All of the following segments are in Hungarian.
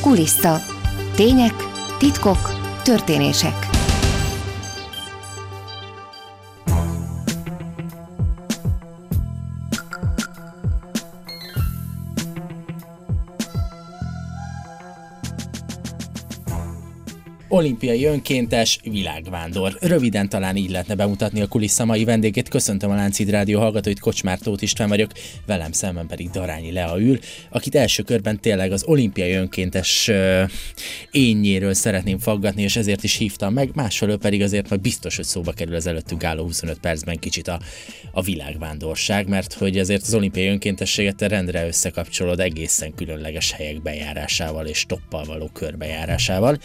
Kulissa. Tények, titkok, történések. Olimpiai önkéntes világvándor. Röviden talán így lehetne bemutatni a kulissza mai vendégét. Köszöntöm a Láncid Rádió hallgatóit, Kocsmár Tóth István vagyok, velem szemben pedig Darányi Lea ül, akit első körben tényleg az olimpiai önkéntes énnyéről szeretném faggatni, és ezért is hívtam meg, másfelől pedig azért majd biztos, hogy szóba kerül az előttünk álló 25 percben kicsit a, a világvándorság, mert hogy azért az olimpiai önkéntességet te rendre összekapcsolod egészen különleges helyek bejárásával és toppal való körbejárásával.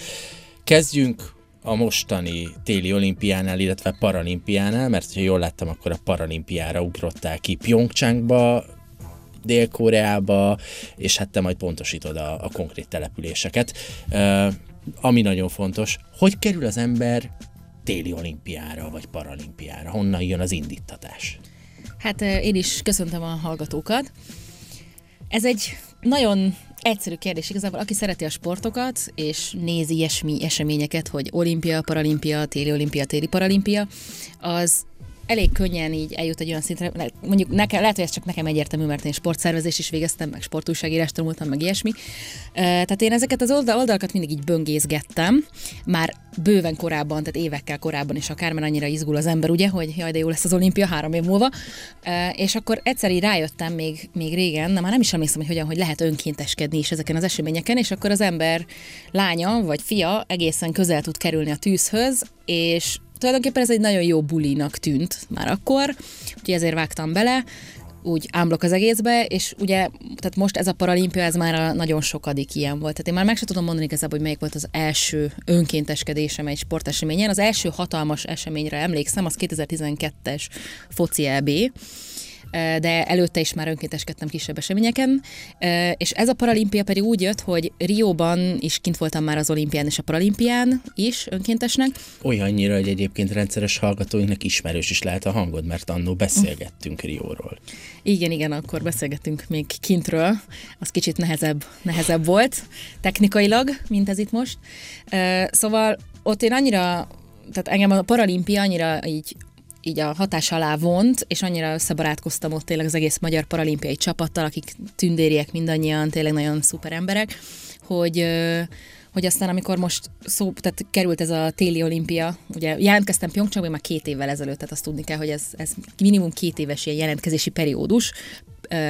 Kezdjünk a mostani téli olimpiánál, illetve paralimpiánál, mert ha jól láttam, akkor a paralimpiára ugrottál ki Pyeongchangba, Dél-Koreába, és hát te majd pontosítod a, a konkrét településeket. Uh, ami nagyon fontos, hogy kerül az ember téli olimpiára vagy paralimpiára? Honnan jön az indítatás? Hát én is köszöntöm a hallgatókat. Ez egy nagyon egyszerű kérdés. Igazából, aki szereti a sportokat, és nézi ilyesmi eseményeket, hogy olimpia, paralimpia, téli olimpia, téli paralimpia, az elég könnyen így eljut egy olyan szintre, mondjuk nekem, lehet, hogy ez csak nekem egyértelmű, mert én sportszervezés is végeztem, meg sportújságírás tanultam, meg ilyesmi. Tehát én ezeket az oldal, oldalakat mindig így böngészgettem, már bőven korábban, tehát évekkel korábban is akár, mert annyira izgul az ember, ugye, hogy jaj, de jó lesz az olimpia három év múlva. És akkor egyszer így rájöttem még, még régen, na már nem is emlékszem, hogy hogyan, hogy lehet önkénteskedni is ezeken az eseményeken, és akkor az ember lánya vagy fia egészen közel tud kerülni a tűzhöz, és tulajdonképpen ez egy nagyon jó bulinak tűnt már akkor, úgyhogy ezért vágtam bele, úgy ámblok az egészbe, és ugye, tehát most ez a paralimpia, ez már a nagyon sokadik ilyen volt. Tehát én már meg sem tudom mondani igazából, hogy melyik volt az első önkénteskedésem egy sporteseményen. Az első hatalmas eseményre emlékszem, az 2012-es foci EB, de előtte is már önkénteskedtem kisebb eseményeken, és ez a paralimpia pedig úgy jött, hogy Rióban is kint voltam már az olimpián és a paralimpián is önkéntesnek. Olyannyira, hogy egyébként rendszeres hallgatóinknak ismerős is lehet a hangod, mert annó beszélgettünk Rióról. Igen, igen, akkor beszélgettünk még kintről. Az kicsit nehezebb, nehezebb volt technikailag, mint ez itt most. Szóval ott én annyira tehát engem a paralimpia annyira így így a hatás alá vont, és annyira összebarátkoztam ott tényleg az egész magyar paralimpiai csapattal, akik tündériek mindannyian, tényleg nagyon szuper emberek, hogy hogy aztán amikor most szó, tehát került ez a téli olimpia, ugye jelentkeztem Pyeongchangban már két évvel ezelőtt, tehát azt tudni kell, hogy ez, ez minimum két éves ilyen jelentkezési periódus.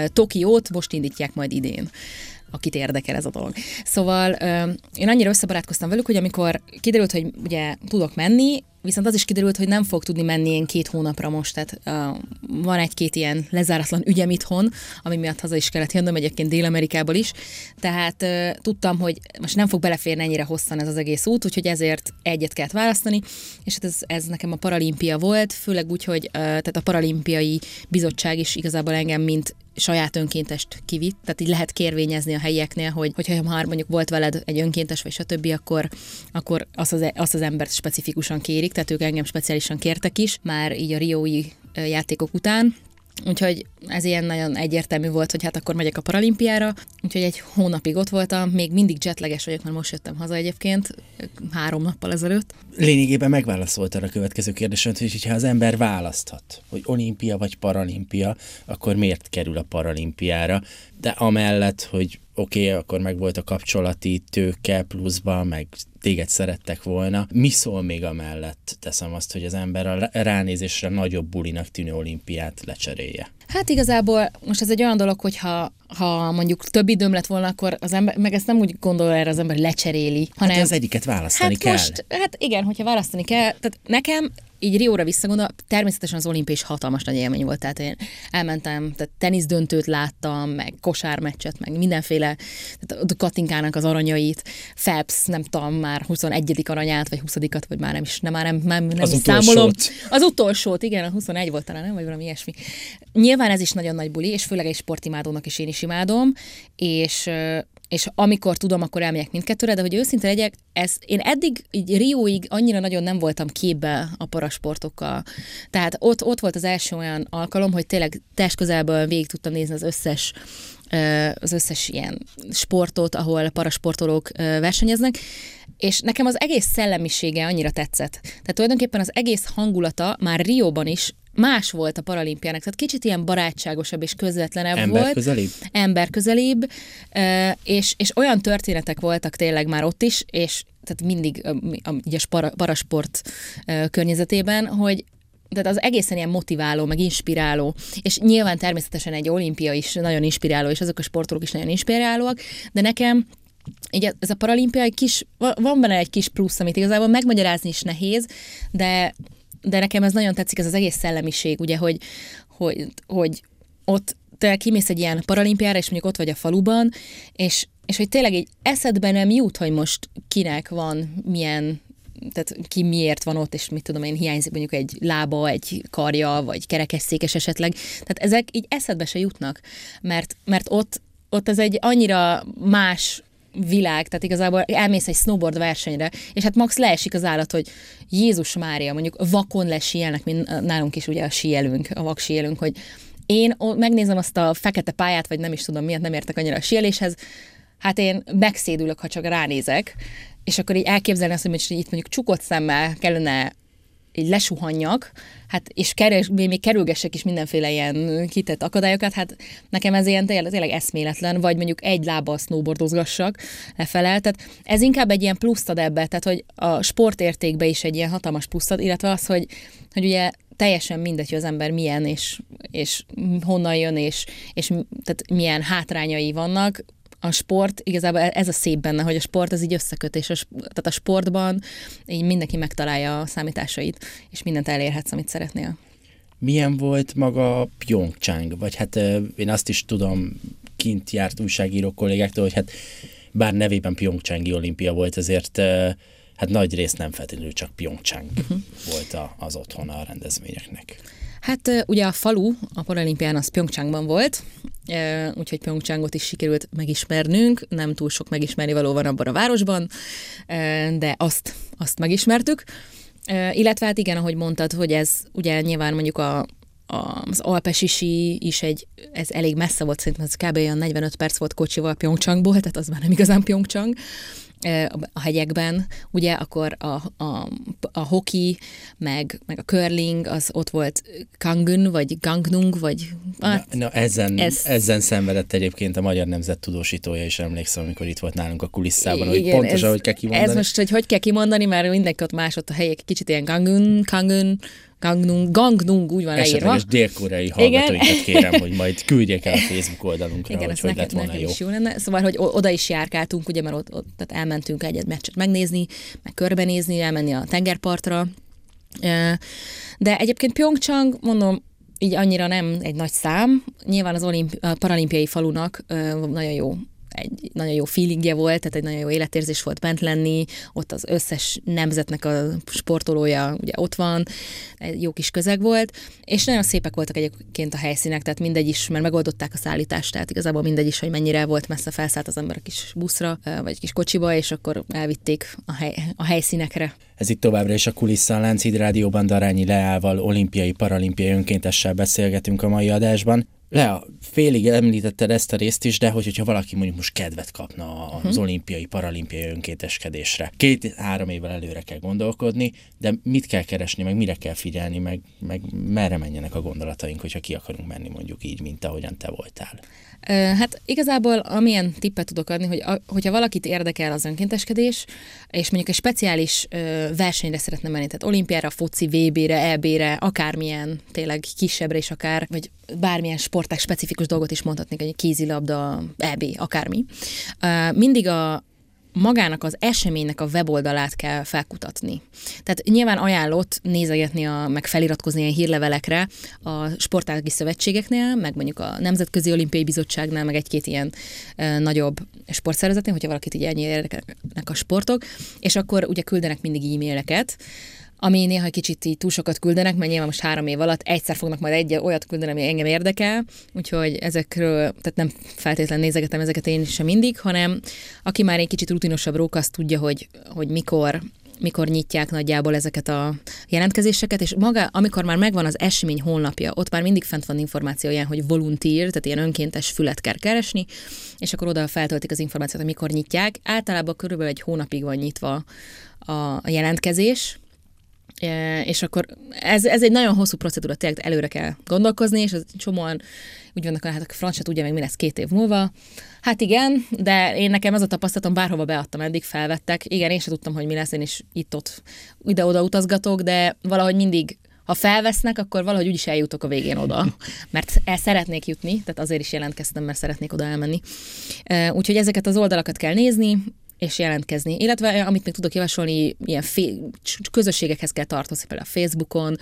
Tokiót most indítják majd idén akit érdekel ez a dolog. Szóval én annyira összebarátkoztam velük, hogy amikor kiderült, hogy ugye tudok menni, Viszont az is kiderült, hogy nem fog tudni menni én két hónapra most, tehát uh, van egy-két ilyen lezáratlan ügyem itthon, ami miatt haza is kellett jönnöm, egyébként Dél-Amerikából is, tehát uh, tudtam, hogy most nem fog beleférni ennyire hosszan ez az egész út, úgyhogy ezért egyet kellett választani, és hát ez, ez nekem a paralimpia volt, főleg úgy, hogy uh, tehát a paralimpiai bizottság is igazából engem, mint saját önkéntest kivitt, tehát így lehet kérvényezni a helyieknél, hogy hogyha már mondjuk volt veled egy önkéntes, vagy stb., akkor, akkor azt az, azt az embert specifikusan kérik, tehát ők engem speciálisan kértek is, már így a Riói játékok után, Úgyhogy ez ilyen nagyon egyértelmű volt, hogy hát akkor megyek a paralimpiára, úgyhogy egy hónapig ott voltam, még mindig jetleges vagyok, mert most jöttem haza egyébként, három nappal ezelőtt. Lényegében megválaszoltad a következő kérdéset, hogy ha az ember választhat, hogy olimpia vagy paralimpia, akkor miért kerül a paralimpiára? De amellett, hogy oké, okay, akkor meg volt a kapcsolati tőke pluszban, meg téged szerettek volna. Mi szól még amellett, teszem azt, hogy az ember a ránézésre nagyobb bulinak tűnő olimpiát lecserélje? Hát igazából most ez egy olyan dolog, hogy ha, ha mondjuk több időm lett volna, akkor az ember, meg ezt nem úgy gondol erre az ember, lecseréli. Hanem, hát az egyiket választani hát kell. Most, hát igen, hogyha választani kell. Tehát nekem így Rióra visszagondol, természetesen az olimpia is hatalmas nagy élmény volt, tehát én elmentem, tehát tenisz-döntőt láttam, meg kosármeccset, meg mindenféle, tehát a Katinkának az aranyait, Phelps, nem tudom, már 21. aranyát, vagy 20 vagy már nem is, nem, már nem, nem, nem az is számolom. Az utolsót, igen, a 21 volt talán, nem, vagy valami ilyesmi. Nyilván ez is nagyon nagy buli, és főleg egy sportimádónak is én is imádom, és és amikor tudom, akkor elmegyek mindkettőre, de hogy őszinte legyek, ez, én eddig így Rióig annyira nagyon nem voltam képbe a parasportokkal. Tehát ott, ott volt az első olyan alkalom, hogy tényleg test közelből végig tudtam nézni az összes az összes ilyen sportot, ahol parasportolók versenyeznek, és nekem az egész szellemisége annyira tetszett. Tehát tulajdonképpen az egész hangulata már Rióban is más volt a paralimpiának, tehát kicsit ilyen barátságosabb és közvetlenebb Ember volt. közelébb? Ember közelébb, és, és olyan történetek voltak tényleg már ott is, és tehát mindig a, a, a para, parasport környezetében, hogy tehát az egészen ilyen motiváló, meg inspiráló, és nyilván természetesen egy olimpia is nagyon inspiráló, és azok a sportolók is nagyon inspirálóak, de nekem így ez a paralimpia egy kis, van benne egy kis plusz, amit igazából megmagyarázni is nehéz, de, de nekem ez nagyon tetszik, ez az egész szellemiség, ugye, hogy, hogy, hogy ott te kimész egy ilyen paralimpiára, és mondjuk ott vagy a faluban, és, és hogy tényleg egy eszedben nem jut, hogy most kinek van milyen tehát ki miért van ott, és mit tudom én, hiányzik mondjuk egy lába, egy karja, vagy kerekesszékes esetleg. Tehát ezek így eszedbe se jutnak, mert, mert ott, ott ez egy annyira más világ, tehát igazából elmész egy snowboard versenyre, és hát max leesik az állat, hogy Jézus Mária, mondjuk vakon lesíjelnek, mint nálunk is ugye a síelünk, a vak síelünk, hogy én megnézem azt a fekete pályát, vagy nem is tudom miért nem értek annyira a síeléshez, hát én megszédülök, ha csak ránézek, és akkor így elképzelni azt, hogy itt mondjuk csukott szemmel kellene így lesuhanjak, hát és keres, még kerülgessek is mindenféle ilyen kitett akadályokat, hát nekem ez ilyen tényleg, tényleg eszméletlen, vagy mondjuk egy lábbal snowboardozgassak lefele, tehát ez inkább egy ilyen pluszt ebbe, tehát hogy a sportértékbe is egy ilyen hatalmas pluszt ad, illetve az, hogy, hogy ugye teljesen mindegy, hogy az ember milyen, és, és honnan jön, és, és tehát milyen hátrányai vannak, a sport, igazából ez a szép benne, hogy a sport az így összekötés, a, tehát a sportban így mindenki megtalálja a számításait, és mindent elérhetsz, amit szeretnél. Milyen volt maga Pyeongchang? Vagy hát én azt is tudom, kint járt újságíró kollégáktól, hogy hát bár nevében Pyeongchangi olimpia volt, azért hát nagy rész nem feltétlenül csak Pyeongchang uh-huh. volt a, az otthona a rendezvényeknek. Hát ugye a falu a paralimpián az Pyeongchangban volt, úgyhogy Pyeongchangot is sikerült megismernünk, nem túl sok megismerni való van abban a városban, de azt, azt megismertük. Illetve hát igen, ahogy mondtad, hogy ez ugye nyilván mondjuk a, az Alpesisi is egy, ez elég messze volt, szerintem ez kb. olyan 45 perc volt kocsival Pyeongchangból, tehát az már nem igazán Pyeongchang a hegyekben, ugye, akkor a, a, a hoki, meg, meg a curling, az ott volt Kangun, vagy Gangnung, vagy... Hát, na, na ezen, ez... ezen szenvedett egyébként a magyar nemzet tudósítója is, emlékszem, amikor itt volt nálunk a kulisszában, hogy pontosan, ez, hogy kell kimondani. Ez most, hogy hogy kell kimondani, mert mindenki ott más ott a helyek, kicsit ilyen Gangun, Kangun, Gangnung, Gangnung úgy van leírva. Esetleges dél-koreai hallgatóinkat kérem, hogy majd küldjék el a Facebook oldalunkra, Igen, hogy, hogy lett volna jó. Is jó lenne. Szóval, hogy oda is járkáltunk, ugye, mert ott, ott tehát elmentünk egyet meccset megnézni, meg körbenézni, elmenni a tengerpartra. De egyébként Pyeongchang, mondom, így annyira nem egy nagy szám. Nyilván az olimpi- a paralimpiai falunak nagyon jó egy nagyon jó feelingje volt, tehát egy nagyon jó életérzés volt bent lenni, ott az összes nemzetnek a sportolója ugye ott van, egy jó kis közeg volt, és nagyon szépek voltak egyébként a helyszínek, tehát mindegy is, mert megoldották a szállítást, tehát igazából mindegy is, hogy mennyire volt messze felszállt az ember a kis buszra, vagy kis kocsiba, és akkor elvitték a, hely, a helyszínekre. Ez itt továbbra is a Kulissza Láncid Rádióban Darányi Leával, olimpiai, paralimpiai önkéntessel beszélgetünk a mai adásban. Lea, félig említetted ezt a részt is, de hogy, hogyha valaki mondjuk most kedvet kapna az uh-huh. olimpiai, paralimpiai önkénteskedésre, két-három évvel előre kell gondolkodni, de mit kell keresni, meg mire kell figyelni, meg, meg merre menjenek a gondolataink, hogyha ki akarunk menni mondjuk így, mint ahogyan te voltál. Hát igazából amilyen tippet tudok adni, hogy a, hogyha valakit érdekel az önkénteskedés, és mondjuk egy speciális ö, versenyre szeretne menni, tehát olimpiára, foci, VB-re, EB-re, akármilyen, tényleg kisebbre is akár, vagy bármilyen sporták specifikus dolgot is mondhatnék, egy kézilabda, EB, akármi. Mindig a, magának az eseménynek a weboldalát kell felkutatni. Tehát nyilván ajánlott nézegetni, a, meg feliratkozni a hírlevelekre a sportági szövetségeknél, meg mondjuk a Nemzetközi Olimpiai Bizottságnál, meg egy-két ilyen e, nagyobb sportszervezetnél, hogyha valakit így ennyi érdekelnek a sportok, és akkor ugye küldenek mindig e-maileket, ami néha kicsit így túl sokat küldenek, mert nyilván most három év alatt egyszer fognak majd egy olyat küldeni, ami engem érdekel, úgyhogy ezekről, tehát nem feltétlenül nézegetem ezeket én sem mindig, hanem aki már egy kicsit rutinosabb rók, azt tudja, hogy, hogy mikor mikor nyitják nagyjából ezeket a jelentkezéseket, és maga, amikor már megvan az esemény honlapja, ott már mindig fent van információ ilyen, hogy volunteer, tehát ilyen önkéntes fület kell keresni, és akkor oda feltöltik az információt, hogy mikor nyitják. Általában körülbelül egy hónapig van nyitva a jelentkezés, és akkor ez, ez egy nagyon hosszú procedúra, tényleg előre kell gondolkozni, és az csomóan úgy vannak, hát a francia tudja meg, mi lesz két év múlva. Hát igen, de én nekem ez a tapasztalatom, bárhova beadtam, eddig felvettek. Igen, én sem tudtam, hogy mi lesz, én is itt-ott ide-oda utazgatok, de valahogy mindig ha felvesznek, akkor valahogy úgyis eljutok a végén oda, mert el szeretnék jutni, tehát azért is jelentkeztem, mert szeretnék oda elmenni. Úgyhogy ezeket az oldalakat kell nézni, és jelentkezni. Illetve eh, amit még tudok javasolni, ilyen fé- közösségekhez kell tartozni, például a Facebookon,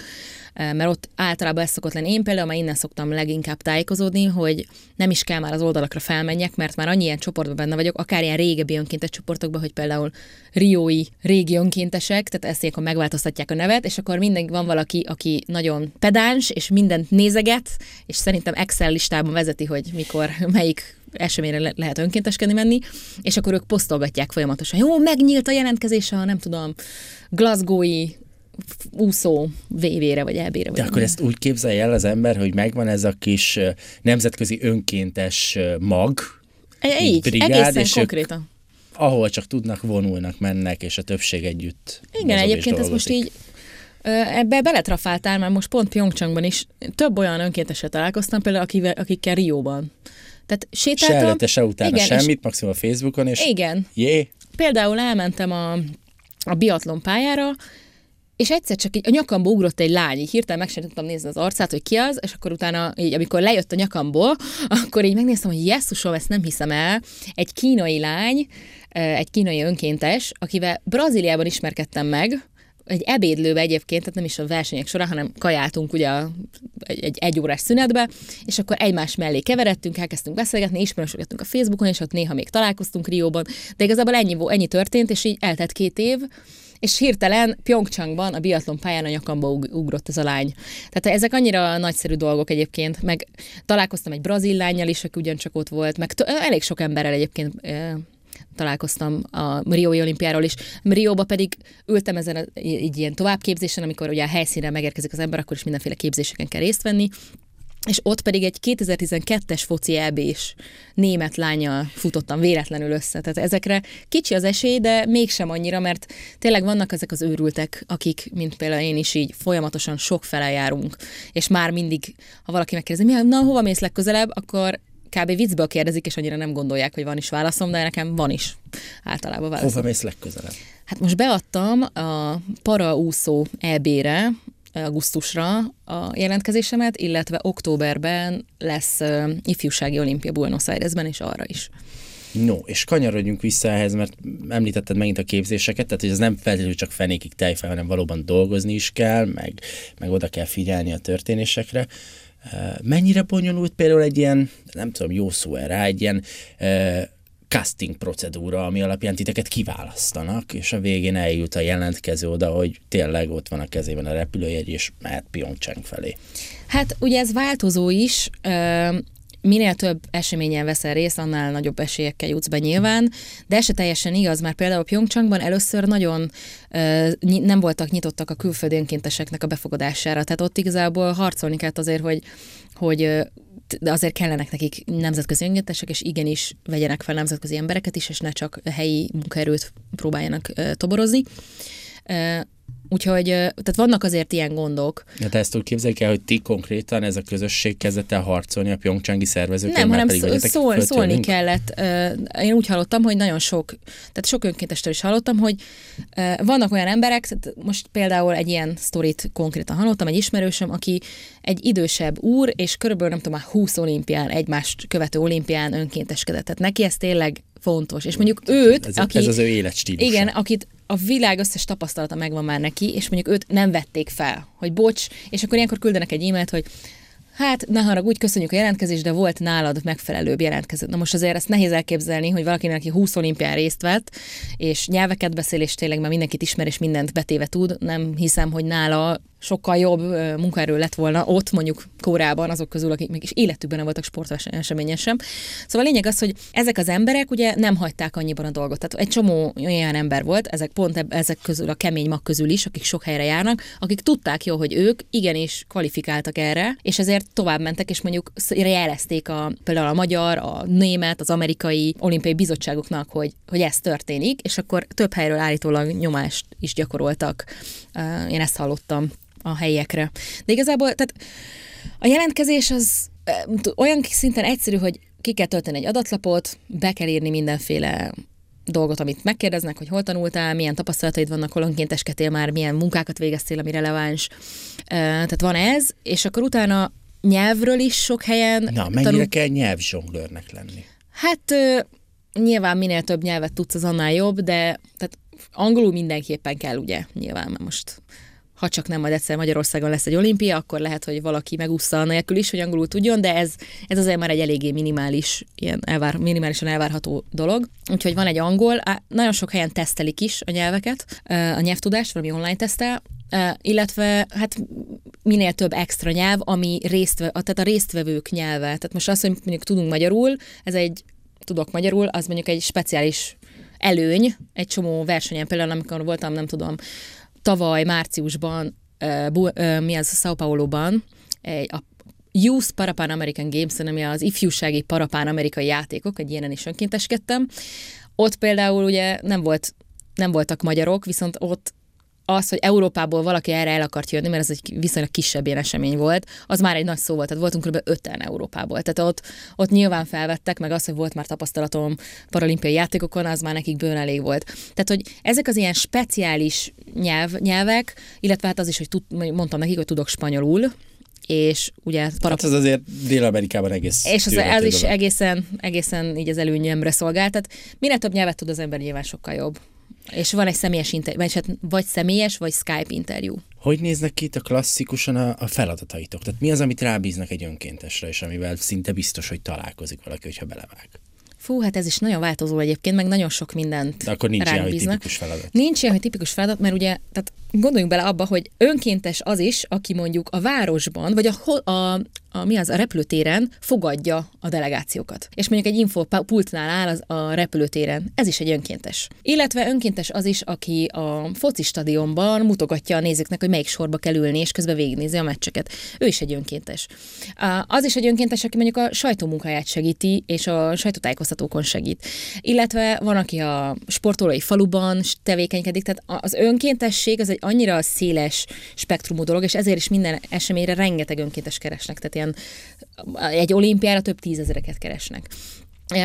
eh, mert ott általában ez szokott lenni. Én például már innen szoktam leginkább tájékozódni, hogy nem is kell már az oldalakra felmenjek, mert már annyi ilyen csoportban benne vagyok, akár ilyen régebbi önkéntes csoportokban, hogy például riói régi önkéntesek, tehát ezt akkor megváltoztatják a nevet, és akkor minden van valaki, aki nagyon pedáns, és mindent nézeget, és szerintem Excel listában vezeti, hogy mikor, melyik eseményre le- lehet önkénteskedni menni, és akkor ők posztolgatják folyamatosan. Jó, megnyílt a jelentkezés a, nem tudom, Glasgowi úszó VV-re, vagy EB-re. De akkor ezt úgy képzelje el az ember, hogy megvan ez a kis nemzetközi önkéntes mag, e, így, brigád, egészen és konkrétan. Ők, ahol csak tudnak, vonulnak, mennek, és a többség együtt Igen, egyébként ez most így Ebbe beletrafáltál, mert most pont Pyeongchangban is több olyan önkéntesre találkoztam, például akivel, akikkel Rióban. Tehát sétáltam. Se előtte, se utána igen, semmit, maximum a Facebookon, és igen. jé. Például elmentem a, a biatlon pályára, és egyszer csak így a nyakamba ugrott egy lány, így hirtelen meg sem tudtam nézni az arcát, hogy ki az, és akkor utána, így, amikor lejött a nyakamból, akkor így megnéztem, hogy jesszusom, ezt nem hiszem el. Egy kínai lány, egy kínai önkéntes, akivel Brazíliában ismerkedtem meg, egy ebédlőbe egyébként, tehát nem is a versenyek során, hanem kajáltunk ugye a, egy, egy egyórás szünetbe, és akkor egymás mellé keveredtünk, elkezdtünk beszélgetni, ismerősödtünk a Facebookon, és ott néha még találkoztunk Rióban, de igazából ennyi, ennyi történt, és így eltelt két év, és hirtelen Pyeongchangban a biatlon pályán a nyakamba ugrott ez a lány. Tehát ezek annyira nagyszerű dolgok egyébként, meg találkoztam egy brazil lányjal is, aki ugyancsak ott volt, meg elég sok emberrel egyébként találkoztam a Riói olimpiáról is. Rióba pedig ültem ezen a, egy ilyen továbbképzésen, amikor ugye a helyszínre megérkezik az ember, akkor is mindenféle képzéseken kell részt venni, és ott pedig egy 2012-es foci eb német lánya futottam véletlenül össze. Tehát ezekre kicsi az esély, de mégsem annyira, mert tényleg vannak ezek az őrültek, akik, mint például én is így folyamatosan sok fele járunk, és már mindig, ha valaki megkérdezi, na hova mész legközelebb, akkor kb. viccből kérdezik, és annyira nem gondolják, hogy van is válaszom, de nekem van is általában válaszom. Hova mész legközelebb? Hát most beadtam a paraúszó EB-re, augusztusra a jelentkezésemet, illetve októberben lesz ifjúsági olimpia Buenos Airesben, és arra is. No, és kanyarodjunk vissza ehhez, mert említetted megint a képzéseket, tehát hogy ez nem feltétlenül csak fenékig tejfel, hanem valóban dolgozni is kell, meg, meg oda kell figyelni a történésekre. Mennyire bonyolult például egy ilyen, nem tudom, jó szó rá, egy ilyen casting procedúra, ami alapján titeket kiválasztanak, és a végén eljut a jelentkező oda, hogy tényleg ott van a kezében a repülőjegy, és mehet Pyeongchang felé. Hát ugye ez változó is minél több eseményen veszel részt, annál nagyobb esélyekkel jutsz be nyilván, de ez se teljesen igaz, mert például Pyeongchangban először nagyon uh, nem voltak nyitottak a külföldi önkénteseknek a befogadására, tehát ott igazából harcolni kellett azért, hogy, hogy de azért kellenek nekik nemzetközi önkéntesek, és igenis vegyenek fel nemzetközi embereket is, és ne csak helyi munkaerőt próbáljanak uh, toborozni. Uh, Úgyhogy tehát vannak azért ilyen gondok. Ja, te ezt úgy képzeljük el, hogy ti konkrétan ez a közösség kezdett el harcolni a pyeongchangi szervezőkkel? Nem, hanem szól, szólni kellett. Én úgy hallottam, hogy nagyon sok, tehát sok önkéntestől is hallottam, hogy vannak olyan emberek, most például egy ilyen sztorit konkrétan hallottam, egy ismerősöm, aki egy idősebb úr, és körülbelül nem tudom, már 20 olimpián, egymást követő olimpián önkénteskedett. Tehát neki ez tényleg fontos. És mondjuk őt, ez, aki... Ez az ő életstílusa. Igen, akit a világ összes tapasztalata megvan már neki, és mondjuk őt nem vették fel, hogy bocs, és akkor ilyenkor küldenek egy e-mailt, hogy Hát, ne haragudj, köszönjük a jelentkezést, de volt nálad megfelelőbb jelentkező. Na most azért ezt nehéz elképzelni, hogy valakinek, aki 20 olimpián részt vett, és nyelveket beszél, és tényleg már mindenkit ismer, és mindent betéve tud, nem hiszem, hogy nála sokkal jobb munkaerő lett volna ott, mondjuk kórában, azok közül, akik még is életükben nem voltak sporteseményen sem. Szóval a lényeg az, hogy ezek az emberek ugye nem hagyták annyiban a dolgot. Tehát egy csomó olyan ember volt, ezek pont ezek közül a kemény mag közül is, akik sok helyre járnak, akik tudták jó, hogy ők igenis kvalifikáltak erre, és ezért tovább mentek, és mondjuk jelezték a, például a magyar, a német, az amerikai olimpiai bizottságoknak, hogy, hogy ez történik, és akkor több helyről állítólag nyomást is gyakoroltak. Én ezt hallottam a helyekre. De igazából, tehát a jelentkezés az olyan szinten egyszerű, hogy ki kell tölteni egy adatlapot, be kell írni mindenféle dolgot, amit megkérdeznek, hogy hol tanultál, milyen tapasztalataid vannak, hol önkénteskedtél már, milyen munkákat végeztél, ami releváns. Tehát van ez, és akkor utána nyelvről is sok helyen... Na, mennyire tanul... kell nyelvzsonglőrnek lenni? Hát nyilván minél több nyelvet tudsz, az annál jobb, de tehát angolul mindenképpen kell, ugye, nyilván, mert most ha csak nem majd egyszer Magyarországon lesz egy olimpia, akkor lehet, hogy valaki megúszta nélkül is, hogy angolul tudjon, de ez, ez azért már egy eléggé minimális, ilyen elvár, minimálisan elvárható dolog. Úgyhogy van egy angol, nagyon sok helyen tesztelik is a nyelveket, a nyelvtudást, valami online tesztel, illetve hát minél több extra nyelv, ami részt, tehát a résztvevők nyelve. Tehát most azt, hogy mondjuk tudunk magyarul, ez egy, tudok magyarul, az mondjuk egy speciális előny egy csomó versenyen, például amikor voltam, nem tudom, tavaly márciusban, mi az, São Paulo-ban, a Youth Parapan American Games, ami az ifjúsági parapán amerikai játékok, egy ilyenen is önkénteskedtem. Ott például ugye nem volt nem voltak magyarok, viszont ott az, hogy Európából valaki erre el akart jönni, mert ez egy viszonylag kisebb ilyen esemény volt, az már egy nagy szó volt. Tehát voltunk kb. öten Európából. Tehát ott, ott nyilván felvettek, meg az, hogy volt már tapasztalatom paralimpiai játékokon, az már nekik bőven elég volt. Tehát, hogy ezek az ilyen speciális nyelv, nyelvek, illetve hát az is, hogy tud, mondtam nekik, hogy tudok spanyolul, és ugye... Parap... Hát ez azért Dél-Amerikában egész És az, az is egészen, egészen így az előnyemre szolgál. Tehát minél több nyelvet tud az ember, nyilván sokkal jobb. És van egy személyes interjú, vagy, hát vagy személyes, vagy Skype interjú. Hogy néznek ki itt a klasszikusan a, a feladataitok? Tehát mi az, amit rábíznak egy önkéntesre, és amivel szinte biztos, hogy találkozik valaki, hogyha belevág? Fú, hát ez is nagyon változó egyébként, meg nagyon sok mindent De akkor nincs ilyen, hogy tipikus feladat. Nincs ilyen, hogy tipikus feladat, mert ugye, tehát gondoljunk bele abba, hogy önkéntes az is, aki mondjuk a városban, vagy a, a, a, mi az, a repülőtéren fogadja a delegációkat. És mondjuk egy infopultnál áll az a repülőtéren. Ez is egy önkéntes. Illetve önkéntes az is, aki a foci stadionban mutogatja a nézőknek, hogy melyik sorba kell ülni, és közben végignézi a meccseket. Ő is egy önkéntes. Az is egy önkéntes, aki mondjuk a sajtómunkáját segíti, és a sajtótájékoztatókon segít. Illetve van, aki a sportolói faluban tevékenykedik, tehát az önkéntesség az egy annyira széles spektrumú dolog, és ezért is minden eseményre rengeteg önkéntes keresnek. Tehát ilyen egy olimpiára több tízezereket keresnek.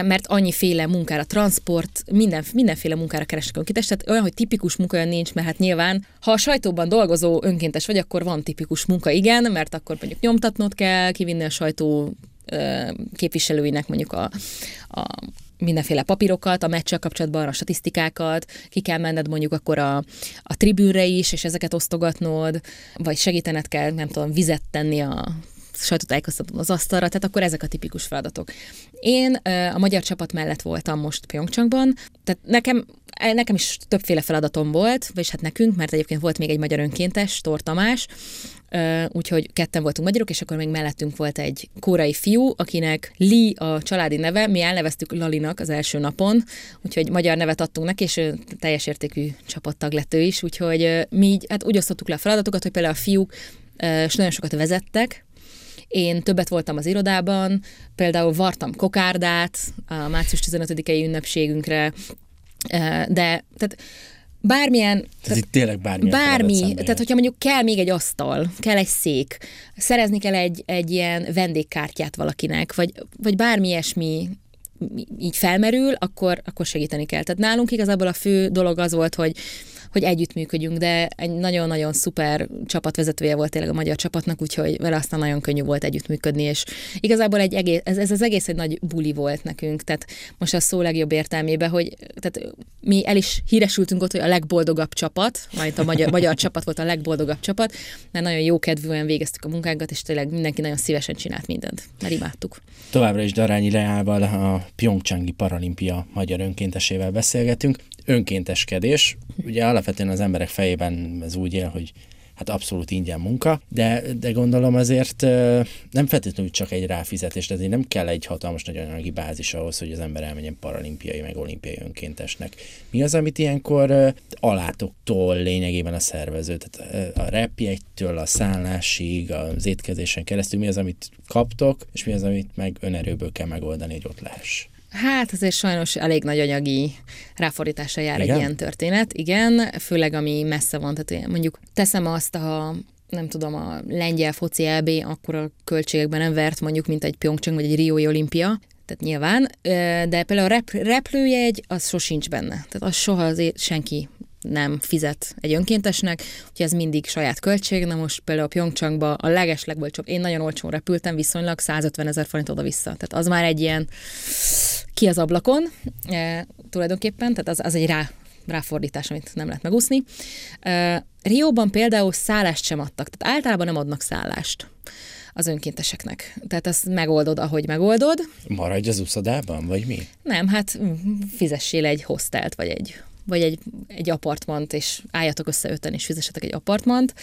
Mert annyiféle munkára, transport, minden, mindenféle munkára keresnek önkéntes, tehát olyan, hogy tipikus munka olyan nincs, mert hát nyilván, ha a sajtóban dolgozó önkéntes vagy, akkor van tipikus munka, igen, mert akkor mondjuk nyomtatnod kell, kivinni a sajtó képviselőinek mondjuk a, a mindenféle papírokat, a meccsel kapcsolatban a statisztikákat, ki kell menned mondjuk akkor a, a tribűnre is, és ezeket osztogatnod, vagy segítened kell, nem tudom, vizet tenni a sajtótájékoztatón az asztalra, tehát akkor ezek a tipikus feladatok. Én a magyar csapat mellett voltam most Pyeongchangban, tehát nekem, nekem is többféle feladatom volt, vagyis hát nekünk, mert egyébként volt még egy magyar önkéntes, Tor Tamás, úgyhogy ketten voltunk magyarok, és akkor még mellettünk volt egy kórai fiú, akinek Li a családi neve, mi elneveztük Lalinak az első napon, úgyhogy magyar nevet adtunk neki, és ő teljes értékű csapattag lett ő is, úgyhogy mi így, hát úgy osztottuk le a feladatokat, hogy például a fiúk és nagyon sokat vezettek, én többet voltam az irodában, például vartam kokárdát a március 15-i ünnepségünkre, de tehát bármilyen... Ez tehát, itt tényleg bármi. Bármi, tehát hogyha mondjuk kell még egy asztal, kell egy szék, szerezni kell egy, egy ilyen vendégkártyát valakinek, vagy, vagy bármi ilyesmi így felmerül, akkor, akkor segíteni kell. Tehát nálunk igazából a fő dolog az volt, hogy hogy együttműködjünk, de egy nagyon-nagyon szuper csapatvezetője volt tényleg a magyar csapatnak, úgyhogy vele aztán nagyon könnyű volt együttműködni, és igazából egy egész, ez, ez az egész egy nagy buli volt nekünk, tehát most a szó legjobb értelmében, hogy tehát mi el is híresültünk ott, hogy a legboldogabb csapat, majd a magyar, magyar csapat volt a legboldogabb csapat, mert nagyon jó kedvűen végeztük a munkánkat, és tényleg mindenki nagyon szívesen csinált mindent, mert imádtuk. Továbbra is Darányi Leával a Pyeongchangi Paralimpia magyar önkéntesével beszélgetünk. Önkénteskedés, ugye alapvetően az emberek fejében ez úgy él, hogy hát abszolút ingyen munka, de, de gondolom azért nem feltétlenül csak egy ráfizetés, tehát nem kell egy hatalmas nagy anyagi bázis ahhoz, hogy az ember elmenjen paralimpiai meg olimpiai önkéntesnek. Mi az, amit ilyenkor alátoktól lényegében a szervező? Tehát a repjegytől a szállásig, az étkezésen keresztül mi az, amit kaptok, és mi az, amit meg önerőből kell megoldani, hogy ott lehess? Hát azért sajnos elég nagy anyagi ráfordítása jár igen? egy ilyen történet, igen, főleg ami messze van, tehát mondjuk teszem azt a nem tudom, a lengyel foci EB akkor a költségekben nem vert mondjuk, mint egy Pyeongchang vagy egy Riói olimpia, tehát nyilván, de például a rep- repülőjegy az sosincs benne. Tehát az soha azért senki nem fizet egy önkéntesnek, úgyhogy ez mindig saját költség. Na most például a Pyeongchangba a legeslegbolcsóbb, én nagyon olcsón repültem, viszonylag 150 ezer forint oda-vissza. Tehát az már egy ilyen ki az ablakon e, tulajdonképpen, tehát az, az egy rá, ráfordítás, amit nem lehet megúszni. E, Rióban például szállást sem adtak, tehát általában nem adnak szállást az önkénteseknek. Tehát azt megoldod, ahogy megoldod. Maradj az úszodában, vagy mi? Nem, hát fizessél egy hostelt, vagy egy vagy egy, egy apartmant, és álljatok össze öten, és fizessetek egy apartmant.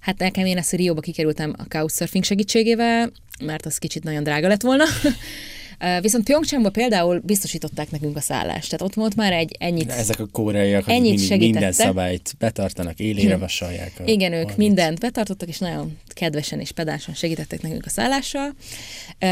Hát nekem én ezt a Rióba kikerültem a Couchsurfing segítségével, mert az kicsit nagyon drága lett volna. Viszont Pyeongchangban például biztosították nekünk a szállást. Tehát ott volt már egy ennyit. De ezek a koreaiak, ennyit mind, minden szabályt betartanak, élére vasalják. A Igen, ők mindent betartottak, és nagyon kedvesen és pedásan segítettek nekünk a szállással.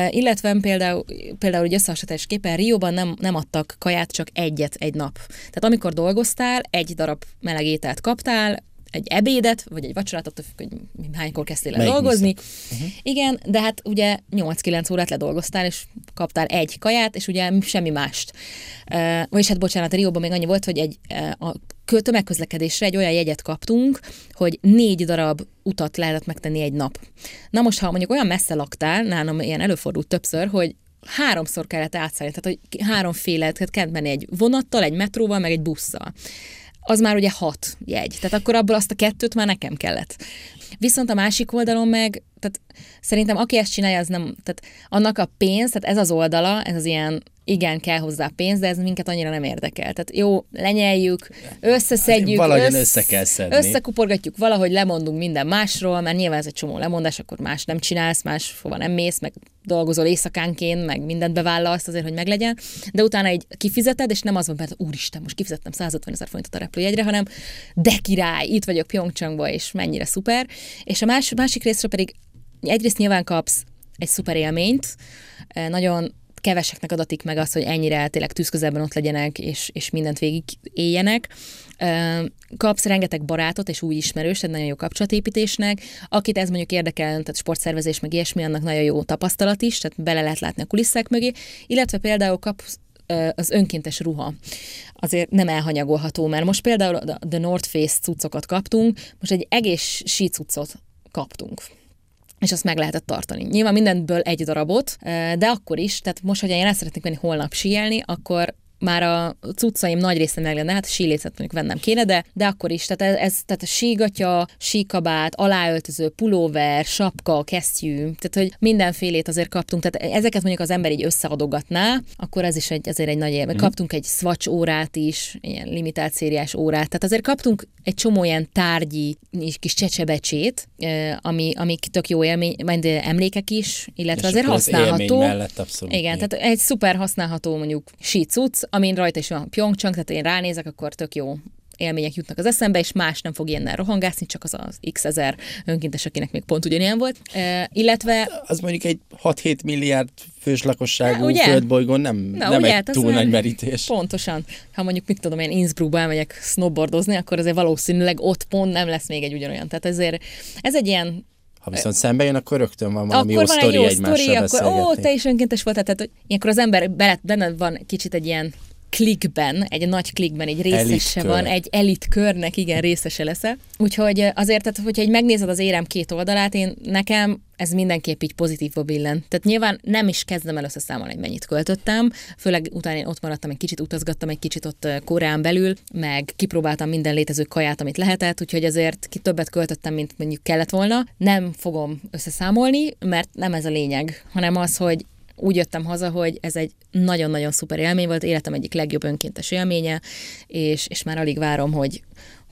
Illetve például, például egy összehasonlításképpen Rióban nem, nem adtak kaját, csak egyet egy nap. Tehát amikor dolgoztál, egy darab meleg ételt kaptál, egy ebédet, vagy egy vacsorát, attól függ, hogy hánykor kezdtél el dolgozni. Uh-huh. Igen, de hát ugye 8-9 órát ledolgoztál, és kaptál egy kaját, és ugye semmi mást. Uh, vagyis hát bocsánat, a Rióban még annyi volt, hogy egy, uh, a tömegközlekedésre egy olyan jegyet kaptunk, hogy négy darab utat lehetett megtenni egy nap. Na most, ha mondjuk olyan messze laktál, nálam ilyen előfordult többször, hogy háromszor kellett átszállni, tehát hogy háromféle, tehát kellett menni egy vonattal, egy metróval, meg egy busszal az már ugye hat jegy. Tehát akkor abból azt a kettőt már nekem kellett. Viszont a másik oldalon meg, tehát szerintem aki ezt csinálja, az nem, tehát annak a pénz, tehát ez az oldala, ez az ilyen igen, kell hozzá pénz, de ez minket annyira nem érdekel. Tehát jó, lenyeljük, összeszedjük, Valahogy össze kell szedni. összekuporgatjuk, valahogy lemondunk minden másról, mert nyilván ez egy csomó lemondás, akkor más nem csinálsz, más hova nem mész, meg dolgozol éjszakánként, meg mindent bevállalsz azért, hogy meglegyen, de utána egy kifizeted, és nem az van, mert úristen, most kifizettem 150 ezer forintot a repülőjegyre, hanem de király, itt vagyok Pyeongchangba, és mennyire szuper. És a más, másik részről pedig egyrészt nyilván kapsz egy szuper élményt, nagyon keveseknek adatik meg az, hogy ennyire tényleg tűzközelben ott legyenek, és, és mindent végig éljenek. Kapsz rengeteg barátot és új ismerős, tehát nagyon jó kapcsolatépítésnek. Akit ez mondjuk érdekel, tehát sportszervezés, meg ilyesmi, annak nagyon jó tapasztalat is, tehát bele lehet látni a kulisszák mögé, illetve például kapsz az önkéntes ruha azért nem elhanyagolható, mert most például a The North Face cuccokat kaptunk, most egy egész sícuccot kaptunk és azt meg lehetett tartani. Nyilván mindenből egy darabot, de akkor is, tehát most, hogyha én el szeretnék menni holnap síelni, akkor már a cuccaim nagy része meg lenne, hát sílécet mondjuk vennem kéne, de, de akkor is, tehát ez, ez tehát a sígatya, síkabát, aláöltöző, pulóver, sapka, kesztyű, tehát hogy mindenfélét azért kaptunk, tehát ezeket mondjuk az ember így összeadogatná, akkor ez is egy, azért egy nagy élmény. Mm. Kaptunk egy swatch órát is, ilyen limitált szériás órát, tehát azért kaptunk egy csomó ilyen tárgyi kis csecsebecsét, ami, amik tök jó élmény, majd emlékek is, illetve És azért használható. Az mellett abszolút. Igen, tehát egy szuper használható mondjuk sícuc, amin rajta is van Pyeongchang, tehát én ránézek, akkor tök jó élmények jutnak az eszembe, és más nem fog ilyennel rohangászni, csak az az x ezer önkéntes, akinek még pont ugyanilyen volt. E, illetve... Az mondjuk egy 6-7 milliárd fős lakosságú ugye? földbolygón nem, Na, nem ugye, egy hát túl nagy merítés. Pontosan. Ha mondjuk, mit tudom én, Innsbruckba elmegyek snowboardozni, akkor azért valószínűleg ott pont nem lesz még egy ugyanolyan. Tehát ezért ez egy ilyen ha viszont szembe jön, akkor rögtön van valami akkor jó sztori egy jó sztori, akkor ó, te is önkéntes voltál, tehát hogy ilyenkor az ember benne van kicsit egy ilyen klikben, egy nagy klikben egy részese van, egy elit körnek, igen, részese leszel. Úgyhogy azért, tehát, hogyha egy megnézed az érem két oldalát, én nekem ez mindenképp így pozitívba billen. Tehát nyilván nem is kezdem el összeszámolni, hogy mennyit költöttem, főleg utána én ott maradtam, egy kicsit utazgattam, egy kicsit ott Koreán belül, meg kipróbáltam minden létező kaját, amit lehetett, úgyhogy azért ki többet költöttem, mint mondjuk kellett volna. Nem fogom összeszámolni, mert nem ez a lényeg, hanem az, hogy úgy jöttem haza, hogy ez egy nagyon-nagyon szuper élmény volt, életem egyik legjobb önkéntes élménye, és, és már alig várom, hogy,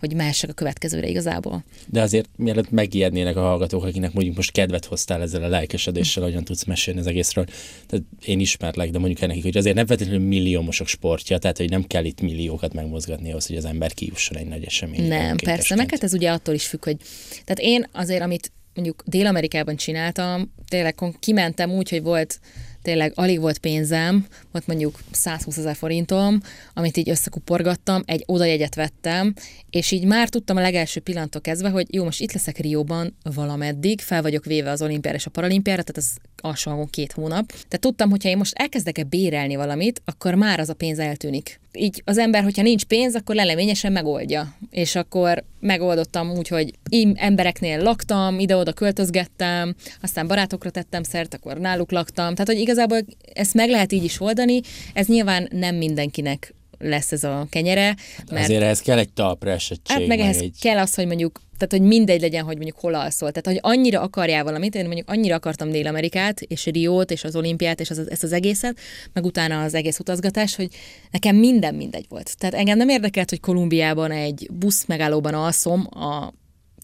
hogy mehessek a következőre igazából. De azért mielőtt megijednének a hallgatók, akinek mondjuk most kedvet hoztál ezzel a lelkesedéssel, hogyan tudsz mesélni az egészről. Tehát én ismerlek, de mondjuk nekik, hogy azért nem feltétlenül milliómosok sportja, tehát hogy nem kell itt milliókat megmozgatni ahhoz, hogy az ember kijusson egy nagy esemény. Nem, persze, meg hát ez ugye attól is függ, hogy tehát én azért, amit mondjuk Dél-Amerikában csináltam, tényleg kimentem úgy, hogy volt tényleg alig volt pénzem, volt mondjuk 120 ezer forintom, amit így összekuporgattam, egy odajegyet vettem, és így már tudtam a legelső pillanattól kezdve, hogy jó, most itt leszek Rióban valameddig, fel vagyok véve az olimpiára és a paralimpiára, tehát ez alsó két hónap. Tehát tudtam, hogyha én most elkezdek-e bérelni valamit, akkor már az a pénz eltűnik. Így az ember, hogyha nincs pénz, akkor leleményesen megoldja. És akkor megoldottam úgy, hogy én embereknél laktam, ide-oda költözgettem, aztán barátokra tettem szert, akkor náluk laktam. Tehát, hogy igazából ezt meg lehet így is oldani, ez nyilván nem mindenkinek lesz ez a kenyere. Mert Azért ehhez kell egy talpra esettség. Hát meg, ehhez egy... kell az, hogy mondjuk tehát, hogy mindegy legyen, hogy mondjuk hol alszol. Tehát, hogy annyira akarjál valamit, én mondjuk annyira akartam Dél-Amerikát, és Riót, és az olimpiát, és az, ezt az egészet, meg utána az egész utazgatás, hogy nekem minden mindegy volt. Tehát engem nem érdekelt, hogy Kolumbiában egy busz megállóban alszom, a,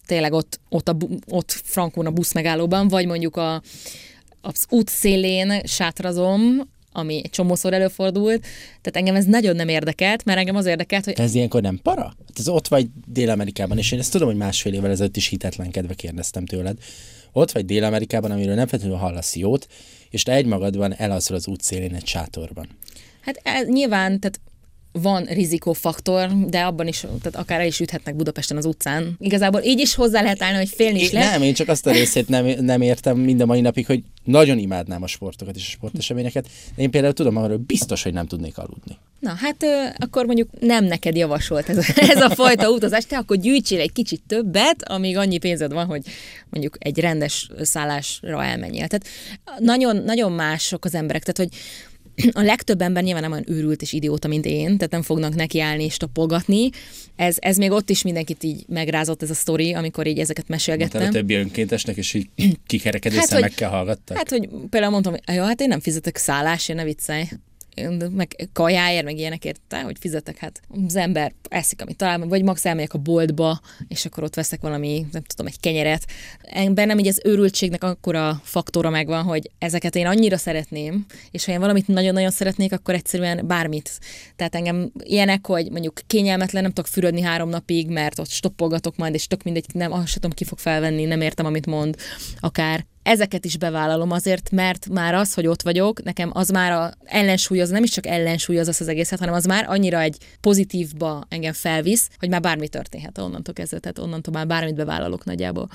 tényleg ott, ott, a, ott Frankón a busz megállóban, vagy mondjuk a, az út szélén sátrazom, ami egy csomószor előfordult, tehát engem ez nagyon nem érdekelt, mert engem az érdekelt, hogy... Ez ilyenkor nem para? Hát ez ott vagy Dél-Amerikában, és én ezt tudom, hogy másfél évvel ezelőtt is hitetlenkedve kérdeztem tőled. Ott vagy Dél-Amerikában, amiről nem feltétlenül hallasz jót, és te egymagadban elalszol az útszélén egy sátorban. Hát ez, nyilván, tehát van rizikófaktor, de abban is, tehát akár el is üthetnek Budapesten az utcán. Igazából így is hozzá lehet állni, hogy félni is lehet. Nem, én csak azt a részét nem, nem értem mind a mai napig, hogy nagyon imádnám a sportokat és a sporteseményeket. De én például tudom arról, biztos, hogy nem tudnék aludni. Na, hát ö, akkor mondjuk nem neked javasolt ez a, ez a fajta utazás, te akkor gyűjtsél egy kicsit többet, amíg annyi pénzed van, hogy mondjuk egy rendes szállásra elmenjél. Tehát nagyon, nagyon mások az emberek, tehát hogy a legtöbb ember nyilván nem olyan őrült és idióta, mint én, tehát nem fognak nekiállni és tapolgatni. Ez, ez még ott is mindenkit így megrázott ez a sztori, amikor így ezeket mesélgettem. Mondtál a többi önkéntesnek, és így kikerekedő hát, szemekkel hallgattak? Hát, hogy például mondtam, hogy jó, hát én nem fizetek szállásért, ne viccelj meg kajáért, meg ilyenekért, tehát, hogy fizetek, hát az ember eszik, amit talál, vagy max elmegyek a boltba, és akkor ott veszek valami, nem tudom, egy kenyeret. Bennem így az őrültségnek akkora faktora megvan, hogy ezeket én annyira szeretném, és ha én valamit nagyon-nagyon szeretnék, akkor egyszerűen bármit. Tehát engem ilyenek, hogy mondjuk kényelmetlen, nem tudok fürödni három napig, mert ott stoppolgatok majd, és tök mindegy, nem, azt sem tudom, ki fog felvenni, nem értem, amit mond, akár ezeket is bevállalom azért, mert már az, hogy ott vagyok, nekem az már a ellensúlyoz, nem is csak ellensúlyoz az, az egészet, hanem az már annyira egy pozitívba engem felvisz, hogy már bármi történhet onnantól kezdve, tehát onnantól már bármit bevállalok nagyjából,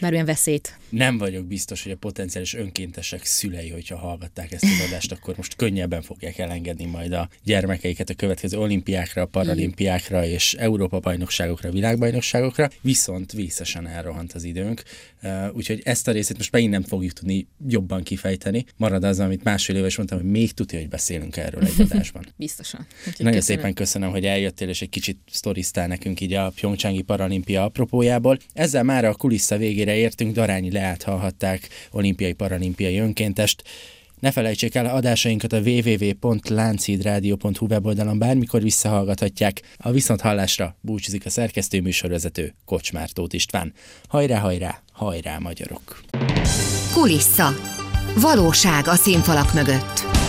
bármilyen veszélyt. Nem vagyok biztos, hogy a potenciális önkéntesek szülei, hogyha hallgatták ezt az adást, akkor most könnyebben fogják elengedni majd a gyermekeiket a következő olimpiákra, paralimpiákra és Európa bajnokságokra, világbajnokságokra, viszont vészesen elrohant az időnk, úgyhogy ezt a részét most megint nem fogjuk tudni jobban kifejteni. Marad az, amit másfél éve is mondtam, hogy még tudja, hogy beszélünk erről egy adásban. Biztosan. Úgyhogy Nagyon köszönöm. szépen köszönöm, hogy eljöttél, és egy kicsit sztorisztál nekünk így a Pyeongchangi Paralimpia apropójából. Ezzel már a kulissza végére értünk, Darányi Leát hallhatták, olimpiai paralimpiai önkéntest. Ne felejtsék el, adásainkat a www.láncidradio.hu weboldalon bármikor visszahallgathatják. A viszonthallásra búcsúzik a szerkesztő műsorvezető Kocsmár Tóth István. Hajrá, hajrá, hajrá magyarok! Kulissa. Valóság a színfalak mögött.